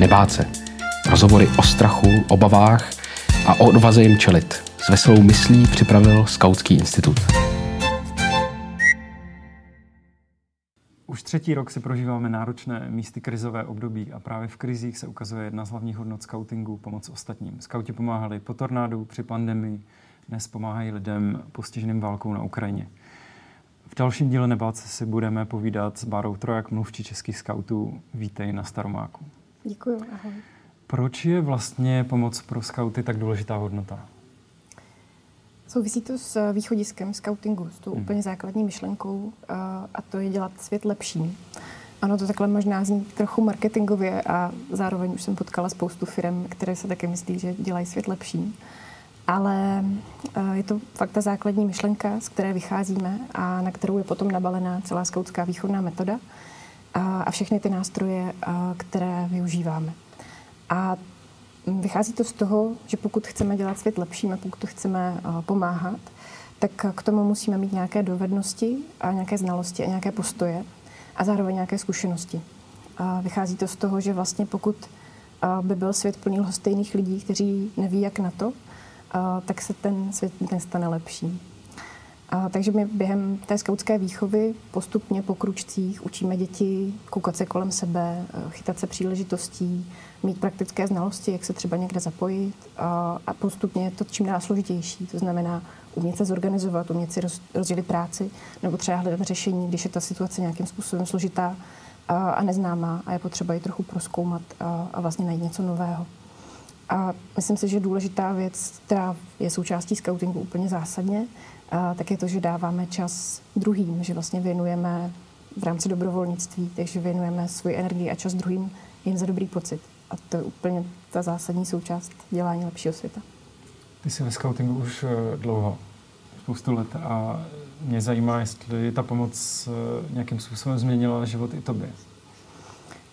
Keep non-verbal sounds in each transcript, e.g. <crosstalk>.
Nebát se. Rozhovory o strachu, obavách a o odvaze jim čelit. S veselou myslí připravil Skautský institut. Už třetí rok si prožíváme náročné místy krizové období a právě v krizích se ukazuje jedna z hlavních hodnot scoutingu pomoc ostatním. Skauti pomáhali po tornádu, při pandemii, dnes pomáhají lidem postiženým válkou na Ukrajině. V dalším díle Nebát si budeme povídat s Bárou Trojak, mluvčí českých skautů. Vítej na Staromáku. Děkuji, ahoj. Proč je vlastně pomoc pro skauty tak důležitá hodnota? Souvisí to s východiskem scoutingu, s tou hmm. úplně základní myšlenkou a to je dělat svět lepším. Ano, to takhle možná zní trochu marketingově a zároveň už jsem potkala spoustu firm, které se také myslí, že dělají svět lepším. Ale je to fakt ta základní myšlenka, z které vycházíme a na kterou je potom nabalená celá skautská východná metoda a všechny ty nástroje, které využíváme. A Vychází to z toho, že pokud chceme dělat svět lepším a pokud chceme pomáhat, tak k tomu musíme mít nějaké dovednosti a nějaké znalosti a nějaké postoje a zároveň nějaké zkušenosti. A vychází to z toho, že vlastně pokud by byl svět plný stejných lidí, kteří neví, jak na to, tak se ten svět nestane lepší. A, takže my během té skautské výchovy postupně po kručcích učíme děti koukat se kolem sebe, chytat se příležitostí, mít praktické znalosti, jak se třeba někde zapojit a, a postupně je to čím dál složitější. To znamená umět se zorganizovat, umět si roz, rozdělit práci nebo třeba hledat řešení, když je ta situace nějakým způsobem složitá a, a neznámá a je potřeba ji trochu proskoumat a, a vlastně najít něco nového. A myslím si, že důležitá věc, která je součástí scoutingu úplně zásadně, a, tak je to, že dáváme čas druhým, že vlastně věnujeme v rámci dobrovolnictví, takže věnujeme svoji energii a čas druhým jen za dobrý pocit. A to je úplně ta zásadní součást dělání lepšího světa. Ty jsi ve scoutingu už eh, dlouho, spoustu let a mě zajímá, jestli ta pomoc eh, nějakým způsobem změnila život i tobě.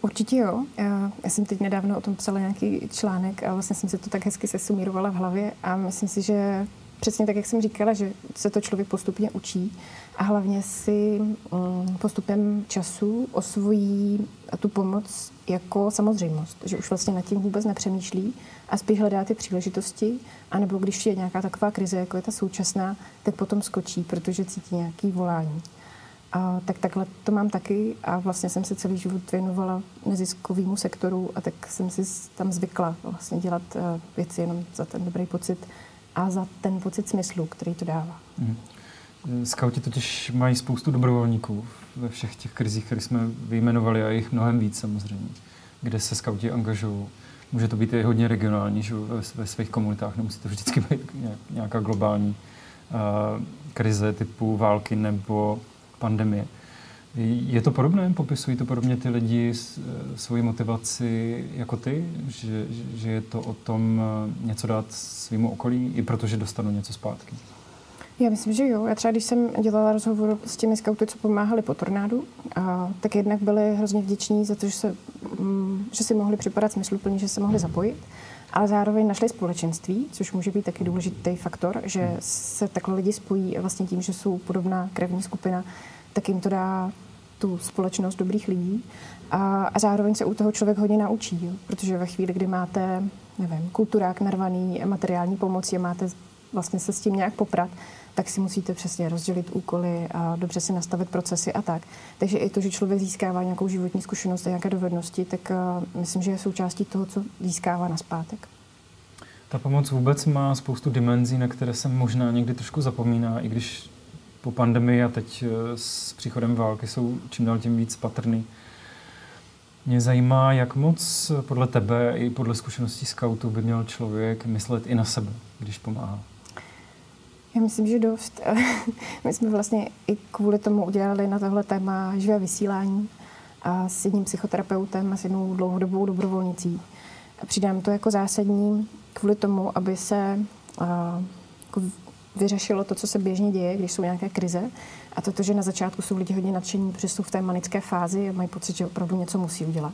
Určitě jo. Já, já jsem teď nedávno o tom psala nějaký článek a vlastně jsem se to tak hezky sesumírovala v hlavě a myslím si, že přesně tak, jak jsem říkala, že se to člověk postupně učí a hlavně si mm, postupem času osvojí tu pomoc jako samozřejmost, že už vlastně nad tím vůbec nepřemýšlí a spíš hledá ty příležitosti, anebo když je nějaká taková krize, jako je ta současná, tak potom skočí, protože cítí nějaký volání. A tak takhle to mám taky a vlastně jsem se celý život věnovala neziskovému sektoru a tak jsem si tam zvykla vlastně dělat eh, věci jenom za ten dobrý pocit a za ten pocit smyslu, který to dává. Mm. Skauti totiž mají spoustu dobrovolníků ve všech těch krizích, které jsme vyjmenovali a jich mnohem víc samozřejmě, kde se skauti angažují. Může to být i hodně regionální, že ve, ve svých komunitách, nemusí to vždycky být nějaká globální uh, krize typu války nebo pandemie. Je to podobné? Popisují to podobně ty lidi eh, svoji motivaci jako ty? Že, že je to o tom eh, něco dát svýmu okolí, i protože dostanu něco zpátky? Já myslím, že jo. Já třeba, když jsem dělala rozhovor s těmi skauty, co pomáhali po tornádu, a, tak jednak byli hrozně vděční za to, že, se, mm, že si mohli připadat smysluplně, že se mohli zapojit, ale zároveň našli společenství, což může být taky důležitý faktor, že se takhle lidi spojí vlastně tím, že jsou podobná krevní skupina, tak jim to dá tu společnost dobrých lidí a, a zároveň se u toho člověk hodně naučí, jo? protože ve chvíli, kdy máte, nevím, kulturák narvaný materiální pomoci a máte vlastně se s tím nějak poprat, tak si musíte přesně rozdělit úkoly a dobře si nastavit procesy a tak. Takže i to, že člověk získává nějakou životní zkušenost a nějaké dovednosti, tak uh, myslím, že je součástí toho, co získává na zpátek. Ta pomoc vůbec má spoustu dimenzí, na které se možná někdy trošku zapomíná, i když po pandemii a teď eh, s příchodem války jsou čím dál tím víc patrný. Mě zajímá, jak moc podle tebe i podle zkušeností scoutů by měl člověk myslet i na sebe, když pomáhá. Já myslím, že dost. <laughs> My jsme vlastně i kvůli tomu udělali na tohle téma živé vysílání a s jedním psychoterapeutem a s jednou dlouhodobou dobrovolnicí. Přidám to jako zásadní kvůli tomu, aby se jako vyřešilo to, co se běžně děje, když jsou nějaké krize. A to, že na začátku jsou lidi hodně nadšení, protože jsou v té manické fázi a mají pocit, že opravdu něco musí udělat.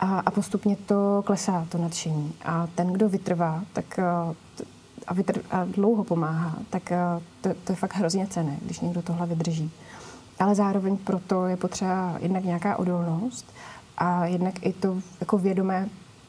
A, a postupně to klesá, to nadšení. A ten, kdo vytrvá, tak a, vytr- a dlouho pomáhá, tak eh, to, to je fakt hrozně cené, když někdo tohle vydrží. Ale zároveň proto je potřeba jednak nějaká odolnost a jednak i to jako vědomé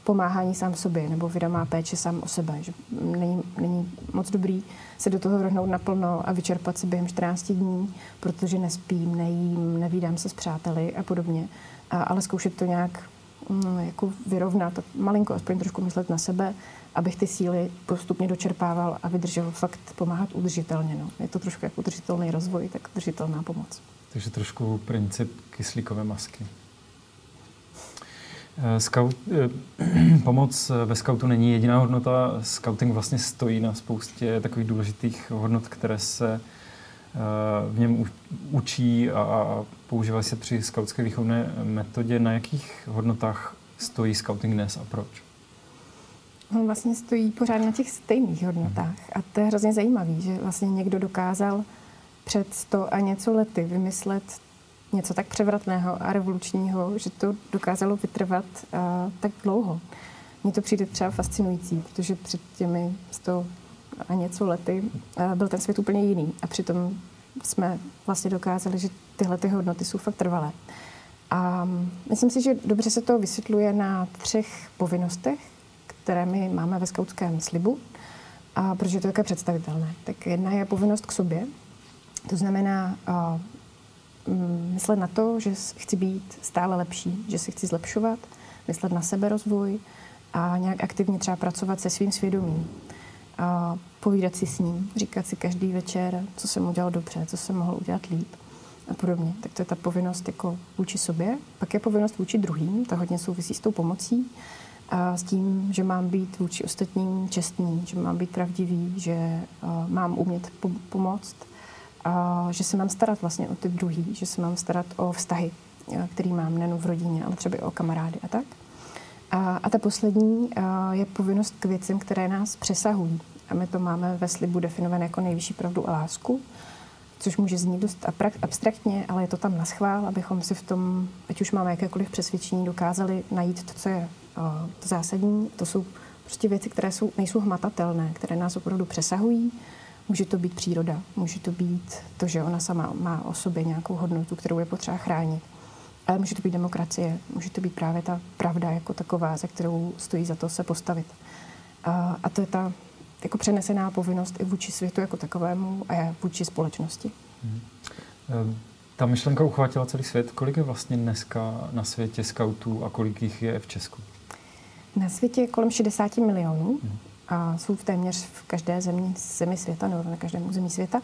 pomáhání sám sobě nebo vědomá péče sám o sebe. Že není, není moc dobrý se do toho vrhnout naplno a vyčerpat se během 14 dní, protože nespím, nejím, nevídám se s přáteli a podobně. A, ale zkoušet to nějak mm, jako vyrovnat, malinko aspoň trošku myslet na sebe, abych ty síly postupně dočerpával a vydržel fakt pomáhat udržitelně. No. Je to trošku jako udržitelný rozvoj, tak udržitelná pomoc. Takže trošku princip kyslíkové masky. Eh, scout, eh, <clears throat> pomoc ve scoutu není jediná hodnota. Scouting vlastně stojí na spoustě takových důležitých hodnot, které se eh, v něm učí a používají se při skautské výchovné metodě. Na jakých hodnotách stojí scouting dnes a proč? On vlastně stojí pořád na těch stejných hodnotách. A to je hrozně zajímavé, že vlastně někdo dokázal před sto a něco lety vymyslet něco tak převratného a revolučního, že to dokázalo vytrvat uh, tak dlouho. Mně to přijde třeba fascinující, protože před těmi sto a něco lety uh, byl ten svět úplně jiný. A přitom jsme vlastně dokázali, že tyhle ty hodnoty jsou fakt trvalé. A myslím si, že dobře se to vysvětluje na třech povinnostech, které my máme ve skautském slibu, a protože to je také představitelné. Tak jedna je povinnost k sobě, to znamená uh, myslet na to, že chci být stále lepší, že se chci zlepšovat, myslet na sebe rozvoj a nějak aktivně třeba pracovat se svým svědomím. A povídat si s ním, říkat si každý večer, co jsem udělal dobře, co jsem mohl udělat líp a podobně. Tak to je ta povinnost jako vůči sobě. Pak je povinnost vůči druhým, to hodně souvisí s tou pomocí a s tím, že mám být vůči ostatním čestný, že mám být pravdivý, že mám umět po- pomoct a že se mám starat vlastně o ty druhý, že se mám starat o vztahy, eh, který mám nejen v rodině, ale třeba i o kamarády a tak. A, a ta poslední a, je povinnost k věcem, které nás přesahují. A my to máme ve slibu definované jako nejvyšší pravdu a lásku, což může znít dost abstraktně, ale je to tam na schvál, abychom si v tom, ať už máme jakékoliv přesvědčení, dokázali najít to, co je a, to zásadní. To jsou prostě věci, které jsou, nejsou hmatatelné, které nás opravdu přesahují Může to být příroda, může to být to, že ona sama má o sobě nějakou hodnotu, kterou je potřeba chránit. Ale může to být demokracie, může to být právě ta pravda jako taková, za kterou stojí za to se postavit. A, a to je ta jako přenesená povinnost i vůči světu jako takovému a vůči společnosti. Hmm. Ta myšlenka uchvátila celý svět. Kolik je vlastně dneska na světě skautů a kolik jich je v Česku? Na světě je kolem 60 milionů. Hmm a jsou v téměř v každé zemi, zemi světa, nebo na každém území světa.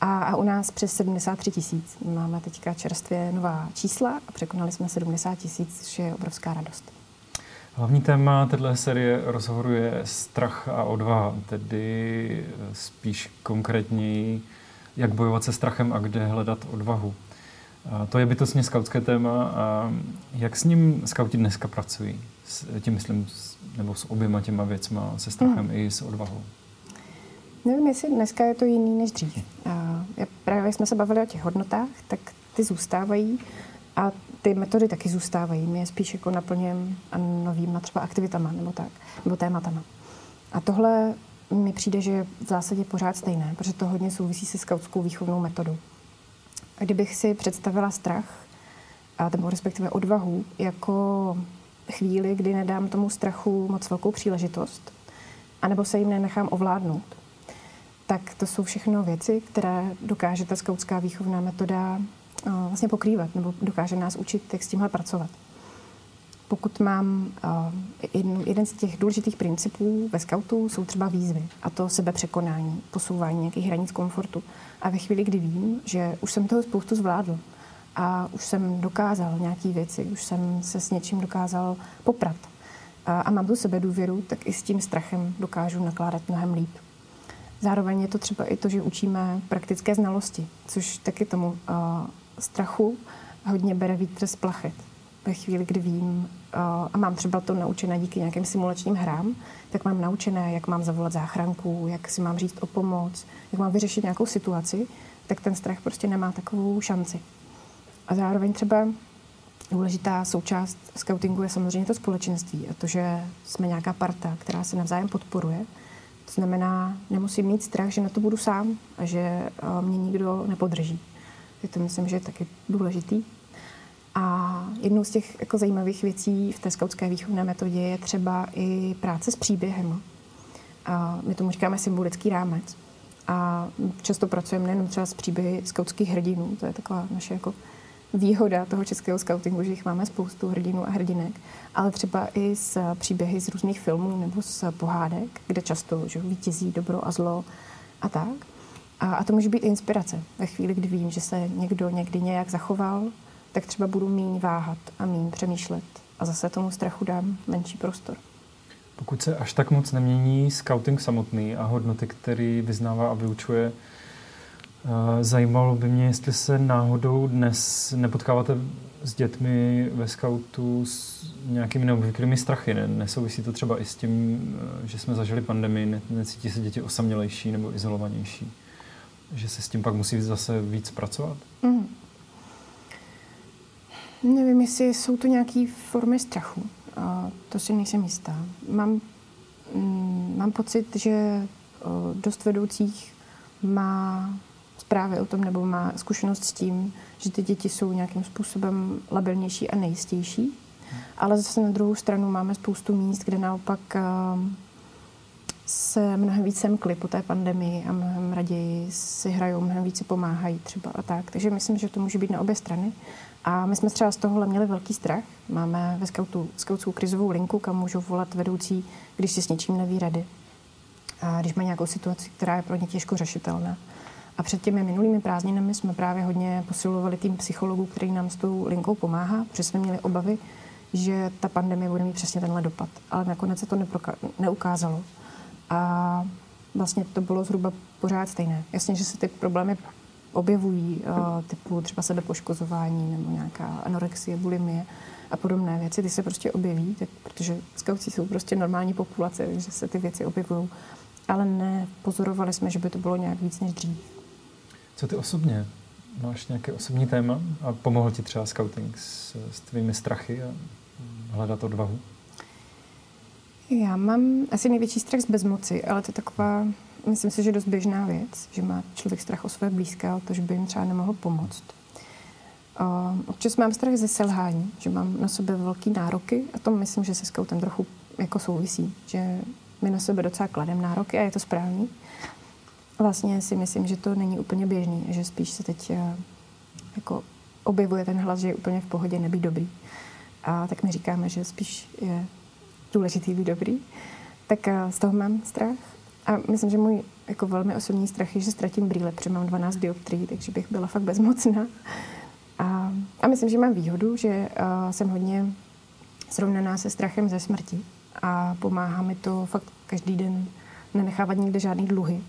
A, a u nás přes 73 tisíc. Máme teďka čerstvě nová čísla a překonali jsme 70 tisíc, což je obrovská radost. Hlavní téma této série rozhovoru je strach a odvaha, tedy spíš konkrétněji, jak bojovat se strachem a kde hledat odvahu. To je bytostně skautské téma a jak s ním skauti dneska pracují? S, tím myslím nebo s oběma těma věcma, se strachem mm. i s odvahou? Nevím, jestli dneska je to jiný než dřív. A právě jsme se bavili o těch hodnotách, tak ty zůstávají a ty metody taky zůstávají. My je spíš jako naplňujeme novýma třeba aktivitama nebo tak, nebo tématama. A tohle mi přijde, že je v zásadě pořád stejné, protože to hodně souvisí se skautskou výchovnou metodou. A kdybych si představila strach, a nebo respektive odvahu, jako chvíli, kdy nedám tomu strachu moc velkou příležitost, anebo se jim nenechám ovládnout. Tak to jsou všechno věci, které dokáže ta skautská výchovná metoda uh, vlastně pokrývat, nebo dokáže nás učit, jak s tímhle pracovat. Pokud mám jeden, jeden z těch důležitých principů ve skautu, jsou třeba výzvy, a to sebepřekonání, posouvání nějakých hranic komfortu. A ve chvíli, kdy vím, že už jsem toho spoustu zvládl, a už jsem dokázal nějaké věci, už jsem se s něčím dokázal poprat a, a mám tu sebe důvěru, tak i s tím strachem dokážu nakládat mnohem líp. Zároveň je to třeba i to, že učíme praktické znalosti, což taky tomu uh, strachu hodně bere vítr z plachet. Ve chvíli, kdy vím uh, a mám třeba to naučené díky nějakým simulačním hrám, tak mám naučené, jak mám zavolat záchranku, jak si mám říct o pomoc, jak mám vyřešit nějakou situaci, tak ten strach prostě nemá takovou šanci. A zároveň třeba důležitá součást scoutingu je samozřejmě to společenství a to, že jsme nějaká parta, která se navzájem podporuje. To znamená, nemusím mít strach, že na to budu sám a že eh, mě nikdo nepodrží. Tak to myslím, že je taky důležitý. A jednou z těch jako zajímavých věcí v té skautské výchovné metodě je třeba i práce s příběhem. A my tomu říkáme symbolický rámec. A často pracujeme nejen třeba s příběhy skautských hrdinů, to je taková naše jako výhoda toho českého scoutingu, že jich máme spoustu hrdinů a hrdinek, ale třeba i s příběhy z různých filmů nebo z pohádek, kde často že vítězí dobro a zlo a tak. A, a to může být inspirace. Ve chvíli, kdy vím, že se někdo někdy nějak zachoval, tak třeba budu míň váhat a míň přemýšlet a zase tomu strachu dám menší prostor. Pokud se až tak moc nemění scouting samotný a hodnoty, který vyznává a vyučuje, zajímalo by mě, jestli se náhodou dnes nepotkáváte s dětmi ve scoutu s nějakými neobvyklými strachy. Ne? Nesouvisí to třeba i s tím, eh, že jsme zažili pandemii, necítí se děti osamělejší nebo izolovanější? Že se s tím pak musí zase víc pracovat? Mm. Nevím, jestli jsou to nějaké formy strachu. A to si nejsem jistá. Mám, mm, mám pocit, že dost vedoucích má zprávy o tom nebo má zkušenost s tím, že ty děti jsou nějakým způsobem labilnější a nejistější. Ale zase na druhou stranu máme spoustu míst, kde naopak se mnohem víc semkli po té pandemii a mnohem raději si hrajou, mnohem více pomáhají třeba a tak. Takže myslím, že to může být na obě strany. A my jsme třeba z tohohle měli velký strach. Máme ve scoutu, scoutskou krizovou linku, kam můžou volat vedoucí, když si s něčím neví rady. A když má nějakou situaci, která je pro ně těžko řešitelná. A před těmi minulými prázdninami jsme právě hodně posilovali tým psychologů, který nám s tou linkou pomáhá, protože jsme měli obavy, že ta pandemie bude mít přesně tenhle dopad. Ale nakonec se to neproka- neukázalo. A vlastně to bylo zhruba pořád stejné. Jasně, že se ty problémy objevují, uh, typu třeba sebepoškozování nebo nějaká anorexie, bulimie a podobné věci, ty se prostě objeví, tak, protože skauci jsou prostě normální populace, takže se ty věci objevují. Ale nepozorovali jsme, že by to bylo nějak víc než dřív. Co ty osobně? Máš nějaké osobní téma a pomohl ti třeba scouting s, s tvými strachy a hledat odvahu? Já mám asi největší strach z bezmoci, ale to je taková myslím si, že dost běžná věc, že má člověk strach o své blízké, ale to, že by jim třeba nemohl pomoct. Uh, občas mám strach ze selhání, že mám na sebe velký nároky a to myslím, že se scoutem trochu jako souvisí, že my na sebe docela klademe nároky a je to správný. Vlastně si myslím, že to není úplně běžný, že spíš se teď uh, jako objevuje ten hlas, že je úplně v pohodě nebýt dobrý. A tak my říkáme, že spíš je důležitý být dobrý. Tak uh, z toho mám strach. A myslím, že můj jako velmi osobní strach je, že ztratím brýle, protože mám 12 dioptrií, takže bych byla fakt bezmocná. A, a myslím, že mám výhodu, že uh, jsem hodně srovnaná se strachem ze smrti a pomáhá mi to fakt každý den nenechávat nikde žádný dluhy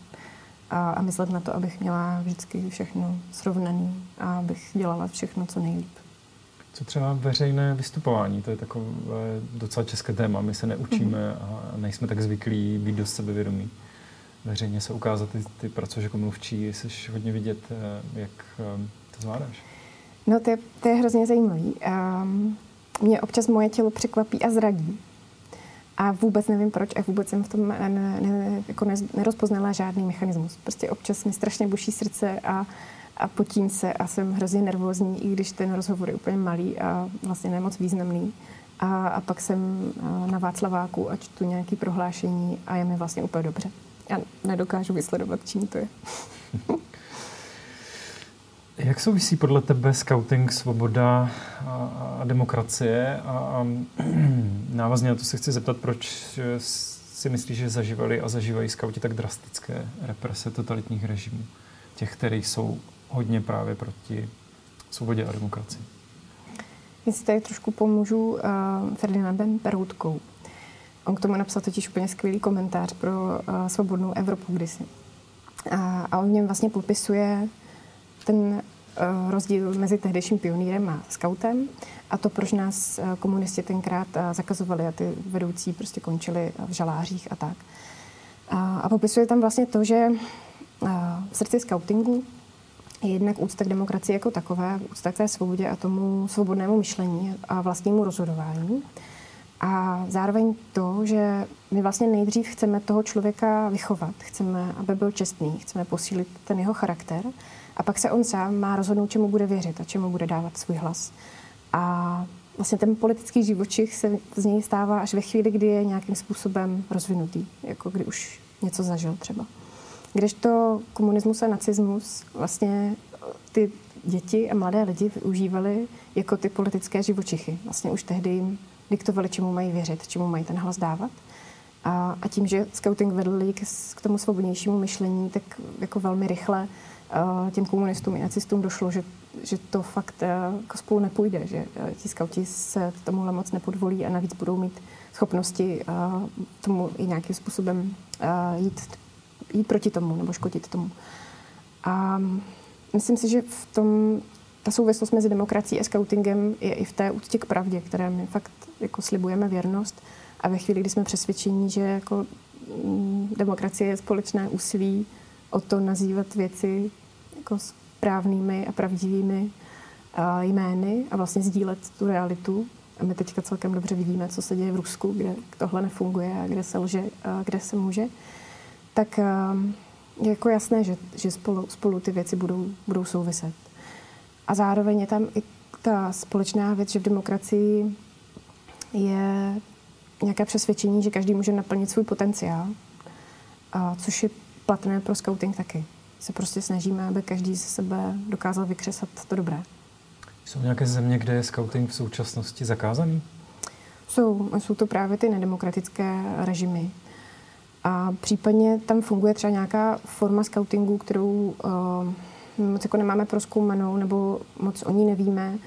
a, a myslet na to, abych měla vždycky všechno srovnaný a abych dělala všechno co nejlíp. Co třeba veřejné vystupování? To je takové docela české téma. My se neučíme mm-hmm. a nejsme tak zvyklí být dost sebevědomí veřejně se ukázat, ty, ty pracuješ jako mluvčí, jsi hodně vidět, eh, jak eh, to zvládáš. No to je, to je hrozně zajímavý. Um, mě občas moje tělo překvapí a zradí. A vůbec nevím proč a vůbec jsem v tom ne, ne, jako ne, nerozpoznala žádný mechanismus. Prostě občas mi strašně buší srdce a, a potím se a jsem hrozně nervózní, i když ten rozhovor je úplně malý a vlastně nemoc významný. A, a pak jsem na Václaváku a čtu nějaké prohlášení a je mi vlastně úplně dobře. Já nedokážu vysledovat, čím to je. <laughs> Jak souvisí podle tebe scouting, svoboda a, a demokracie? A, a <clears throat> návazně na to se chci zeptat, proč si myslíš, že zažívali a zažívají skauti tak drastické represe totalitních režimů? Těch, které jsou hodně právě proti svobodě a demokracii. Jestli tady trošku pomůžu uh, Ferdinandem Peroutkou. On k tomu napsal totiž úplně skvělý komentář pro uh, svobodnou Evropu kdysi. A, a on v něm vlastně popisuje ten uh, rozdíl mezi tehdejším pionýrem a skautem a to, proč nás uh, komunisti tenkrát uh, zakazovali a ty vedoucí prostě končili v žalářích a tak. A, popisuje tam vlastně to, že v srdci skautingu je jednak úcta k demokracii jako takové, úcta k té svobodě a tomu svobodnému myšlení a vlastnímu rozhodování. A zároveň to, že my vlastně nejdřív chceme toho člověka vychovat, chceme, aby byl čestný, chceme posílit ten jeho charakter a pak se on sám má rozhodnout, čemu bude věřit a čemu bude dávat svůj hlas. A vlastně ten politický živočich se z něj stává až ve chvíli, kdy je nějakým způsobem rozvinutý, jako kdy už něco zažil třeba. Kdežto komunismus a nacismus vlastně ty děti a mladé lidi využívali jako ty politické živočichy. Vlastně už tehdy jim diktovali, čemu mají věřit, čemu mají ten hlas dávat. A, a tím, že scouting vedl k, k tomu svobodnějšímu myšlení, tak jako velmi rychle těm komunistům i nacistům došlo, že, že to fakt uh, jako spolu nepůjde, že uh, ti skauti se tomuhle moc nepodvolí a navíc budou mít schopnosti uh, tomu i nějakým způsobem jít, jít proti tomu nebo škodit tomu. A myslím si, že v tom ta souvislost mezi demokracií a scoutingem je i v té úctě k pravdě, které my fakt jako slibujeme věrnost. A ve chvíli, kdy jsme přesvědčení, že jako mm, demokracie je společné úsilí o to nazývat věci jako správnými a pravdivými a jmény a vlastně sdílet tu realitu. A my teďka celkem dobře vidíme, co se děje v Rusku, kde tohle nefunguje a kde se lže a kde se může. Tak je jako jasné, že, že spolu, spolu ty věci budou, budou souviset. A zároveň je tam i ta společná věc, že v demokracii je nějaké přesvědčení, že každý může naplnit svůj potenciál, a což je platné pro scouting taky. Se prostě snažíme, aby každý ze sebe dokázal vykřesat to dobré. Jsou nějaké země, kde je scouting v současnosti zakázaný? Jsou. Jsou to právě ty nedemokratické režimy. A případně tam funguje třeba nějaká forma scoutingu, kterou uh, moc jako nemáme proskoumanou nebo moc o ní nevíme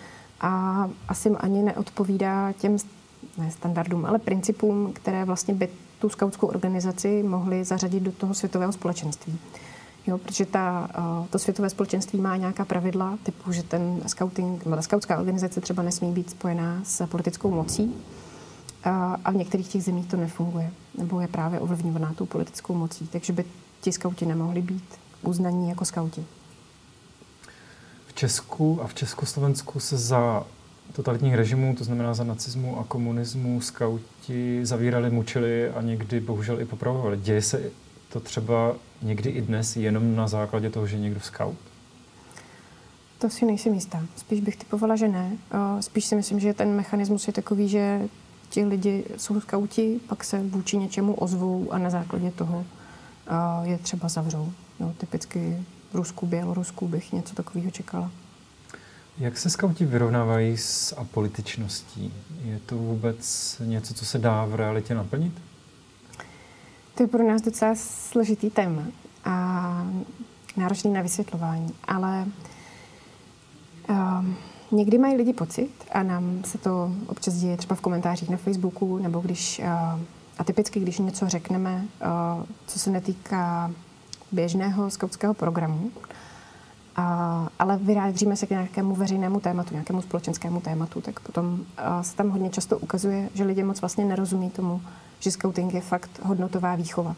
a asi ani neodpovídá těm ne standardům, ale principům, které vlastně by tu skautskou organizaci mohly zařadit do toho světového společenství. Jo, protože ta, uh, to světové společenství má nějaká pravidla, typu, že ten scouting, ta skautská organizace třeba nesmí být spojená s politickou mocí, a v některých těch zemích to nefunguje, nebo je právě ovlivňovaná tou politickou mocí, takže by ti skauti nemohli být uznaní jako skauti. V Česku a v Československu se za totalitních režimů, to znamená za nacismu a komunismu, skauti zavírali, mučili a někdy bohužel i popravovali. Děje se to třeba někdy i dnes jenom na základě toho, že někdo skaut? To si nejsem jistá. Spíš bych typovala, že ne. Spíš si myslím, že ten mechanismus je takový, že ti lidi jsou skauti, pak se vůči něčemu ozvou a na základě toho je třeba zavřou. No, typicky v Rusku, Bělorusku bych něco takového čekala. Jak se skauti vyrovnávají s apolitičností? Je to vůbec něco, co se dá v realitě naplnit? To je pro nás docela složitý téma a náročný na vysvětlování, ale um, Někdy mají lidi pocit, a nám se to občas děje třeba v komentářích na Facebooku, nebo když, a typicky, když něco řekneme, co se netýká běžného skautského programu, a, ale vyjádříme se k nějakému veřejnému tématu, nějakému společenskému tématu, tak potom a, se tam hodně často ukazuje, že lidi moc vlastně nerozumí tomu, že scouting je fakt hodnotová výchova.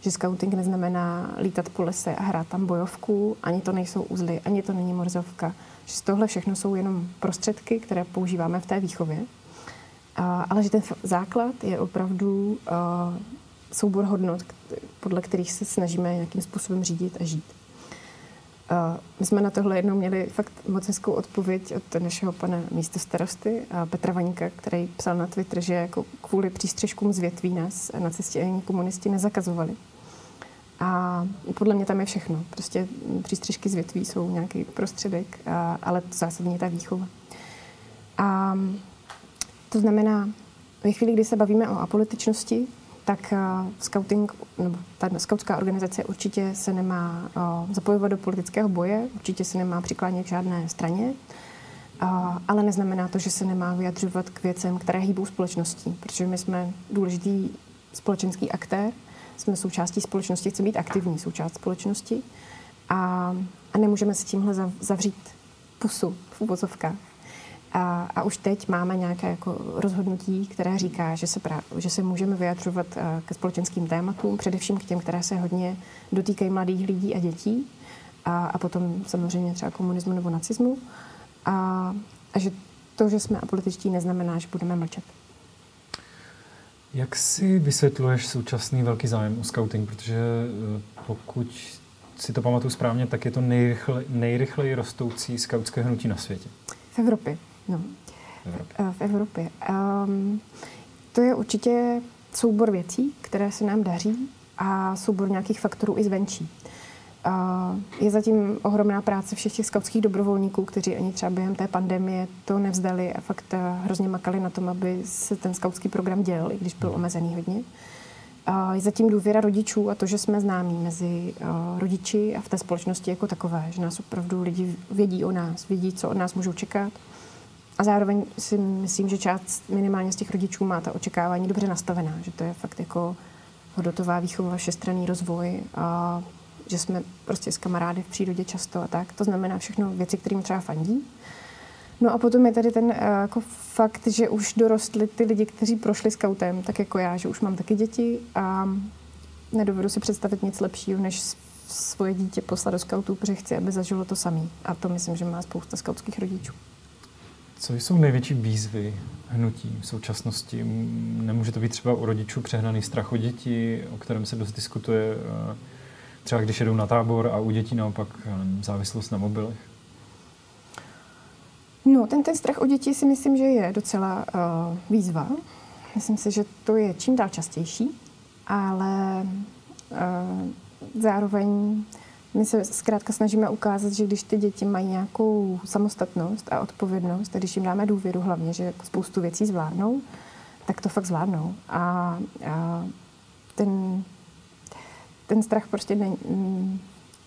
Že scouting neznamená lítat po lese a hrát tam bojovku, ani to nejsou uzly, ani to není morzovka, že tohle všechno jsou jenom prostředky, které používáme v té výchově, a, ale že ten základ je opravdu a, soubor hodnot, podle kterých se snažíme nějakým způsobem řídit a žít. My jsme na tohle jednou měli fakt moc hezkou odpověď od našeho pana místostarosty Petra Vaníka, který psal na Twitter, že jako kvůli přístřežkům z větví nás cestě ani komunisti nezakazovali. A podle mě tam je všechno. Prostě přístřežky z větví jsou nějaký prostředek, ale to zásadně je ta výchova. A to znamená, ve chvíli, kdy se bavíme o apolitičnosti, tak uh, scouting, nebo ta skautská organizace určitě se nemá uh, zapojovat do politického boje, určitě se nemá přiklánět k žádné straně, uh, ale neznamená to, že se nemá vyjadřovat k věcem, které hýbou společností, protože my jsme důležitý společenský aktér, jsme součástí společnosti, chceme být aktivní součást společnosti a, a nemůžeme si tímhle zavřít pusu v úvozovkách. A, a už teď máme nějaké jako rozhodnutí, které říká, že se, pra, že se můžeme vyjadřovat eh, ke společenským tématům, především k těm, které se hodně dotýkají mladých lidí a dětí, a, a potom samozřejmě třeba komunismu nebo nacismu. A, a že to, že jsme apolitičtí, neznamená, že budeme mlčet. Jak si vysvětluješ současný velký zájem o scouting? Protože eh, pokud si to pamatuju správně, tak je to nejrychle, nejrychleji rostoucí skautské hnutí na světě. V Evropě. No, v Evropě. V Evropě. Um, to je určitě soubor věcí, které se nám daří a soubor nějakých faktorů i zvenčí. Je zatím ohromná práce všech těch skautských dobrovolníků, kteří ani třeba během té pandemie to nevzdali a fakt eh, hrozně makali na tom, aby se ten skautský program dělal, i když byl omezený hodně. Je zatím důvěra rodičů a to, že jsme známí mezi eh, rodiči a v té společnosti jako takové, že nás opravdu lidi vědí o nás, vědí, co od nás můžou čekat. A zároveň si myslím, že část minimálně z těch rodičů má ta očekávání dobře nastavená, že to je fakt jako hodnotová výchova, všestranný rozvoj a že jsme prostě s kamarády v přírodě často a tak. To znamená všechno věci, kterým třeba fandí. No a potom je tady ten uh, jako fakt, že už dorostli ty lidi, kteří prošli scoutem, tak jako já, že už mám taky děti a nedovedu si představit nic lepšího, než svoje dítě poslat do scoutů, protože chci, aby zažilo to samý. A to myslím, že má spousta skautských rodičů. Co jsou největší výzvy hnutí v současnosti? Nemůže to být třeba u rodičů přehnaný strach o děti, o kterém se dost diskutuje, eh, třeba když jedou na tábor a u dětí naopak závislost na mobilech? No, ten, ten strach o děti si myslím, že je docela uh, výzva. Myslím si, že to je čím dál častější, ale uh, zároveň my se zkrátka snažíme ukázat, že když ty děti mají nějakou samostatnost a odpovědnost, a když jim dáme důvěru hlavně, že spoustu věcí zvládnou, tak to fakt zvládnou. A, a ten, ten strach prostě ne,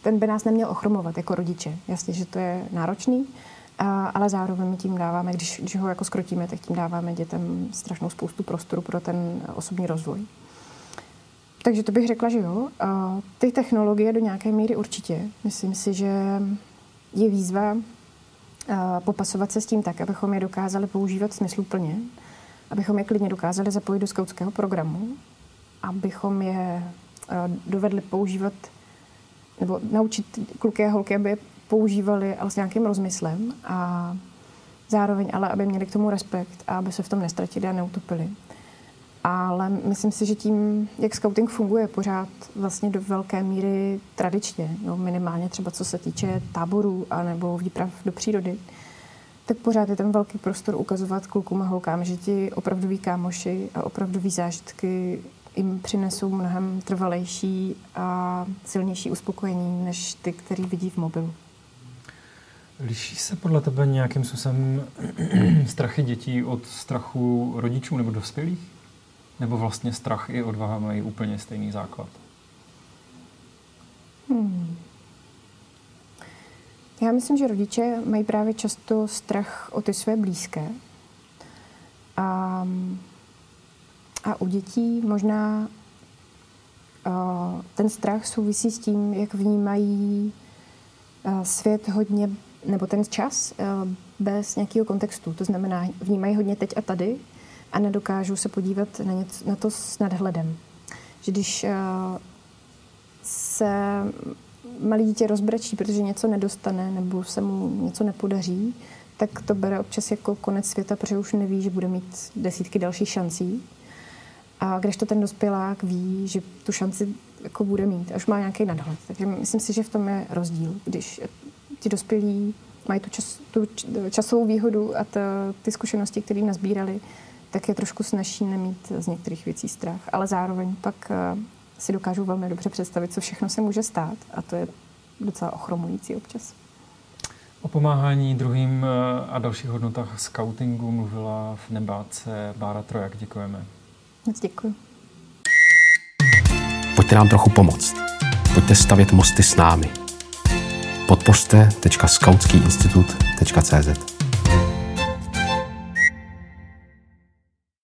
ten by nás neměl ochromovat jako rodiče. Jasně, že to je náročný, a, ale zároveň my tím dáváme, když, když ho jako skrotíme, tak tím dáváme dětem strašnou spoustu prostoru pro ten osobní rozvoj. Takže to bych řekla, že jo. A ty technologie do nějaké míry určitě. Myslím si, že je výzva popasovat se s tím tak, abychom je dokázali používat smysluplně, abychom je klidně dokázali zapojit do skautského programu, abychom je dovedli používat nebo naučit kluky a holky, aby je používali ale s nějakým rozmyslem a zároveň ale, aby měli k tomu respekt a aby se v tom nestratili a neutopili. Ale myslím si, že tím, jak scouting funguje pořád vlastně do velké míry tradičně, no minimálně třeba co se týče táborů anebo výprav do přírody, tak pořád je tam velký prostor ukazovat klukům a holkám, že ti opravdoví kámoši a opravdoví zážitky jim přinesou mnohem trvalejší a silnější uspokojení, než ty, který vidí v mobilu. Liší se podle tebe nějakým způsobem <clears throat> strachy dětí od strachu rodičů nebo dospělých? Nebo vlastně strach i odvaha mají úplně stejný základ? Hmm. Já myslím, že rodiče mají právě často strach o ty své blízké. A, a u dětí možná uh, ten strach souvisí s tím, jak vnímají svět hodně, nebo ten čas bez nějakého kontextu. To znamená, vnímají hodně teď a tady a nedokážou se podívat na, něco, na to s nadhledem. Že když uh, se malý dítě rozbrečí, protože něco nedostane nebo se mu něco nepodaří, tak to bere občas jako konec světa, protože už neví, že bude mít desítky dalších šancí. A když to ten dospělák ví, že tu šanci jako bude mít, až má nějaký nadhled. Takže myslím si, že v tom je rozdíl, když ti dospělí mají tu, čas, tu časovou výhodu a ta, ty zkušenosti, které nazbírali, tak je trošku snažší nemít z některých věcí strach. Ale zároveň pak eh, si dokážu velmi dobře představit, co všechno se může stát a to je docela ochromující občas. O pomáhání druhým eh, a dalších hodnotách scoutingu mluvila v nebáce Bára Trojak. Děkujeme. Moc děkuji. Pojďte nám trochu pomoct. Pojďte stavět mosty s námi. Podpořte.skautskýinstitut.cz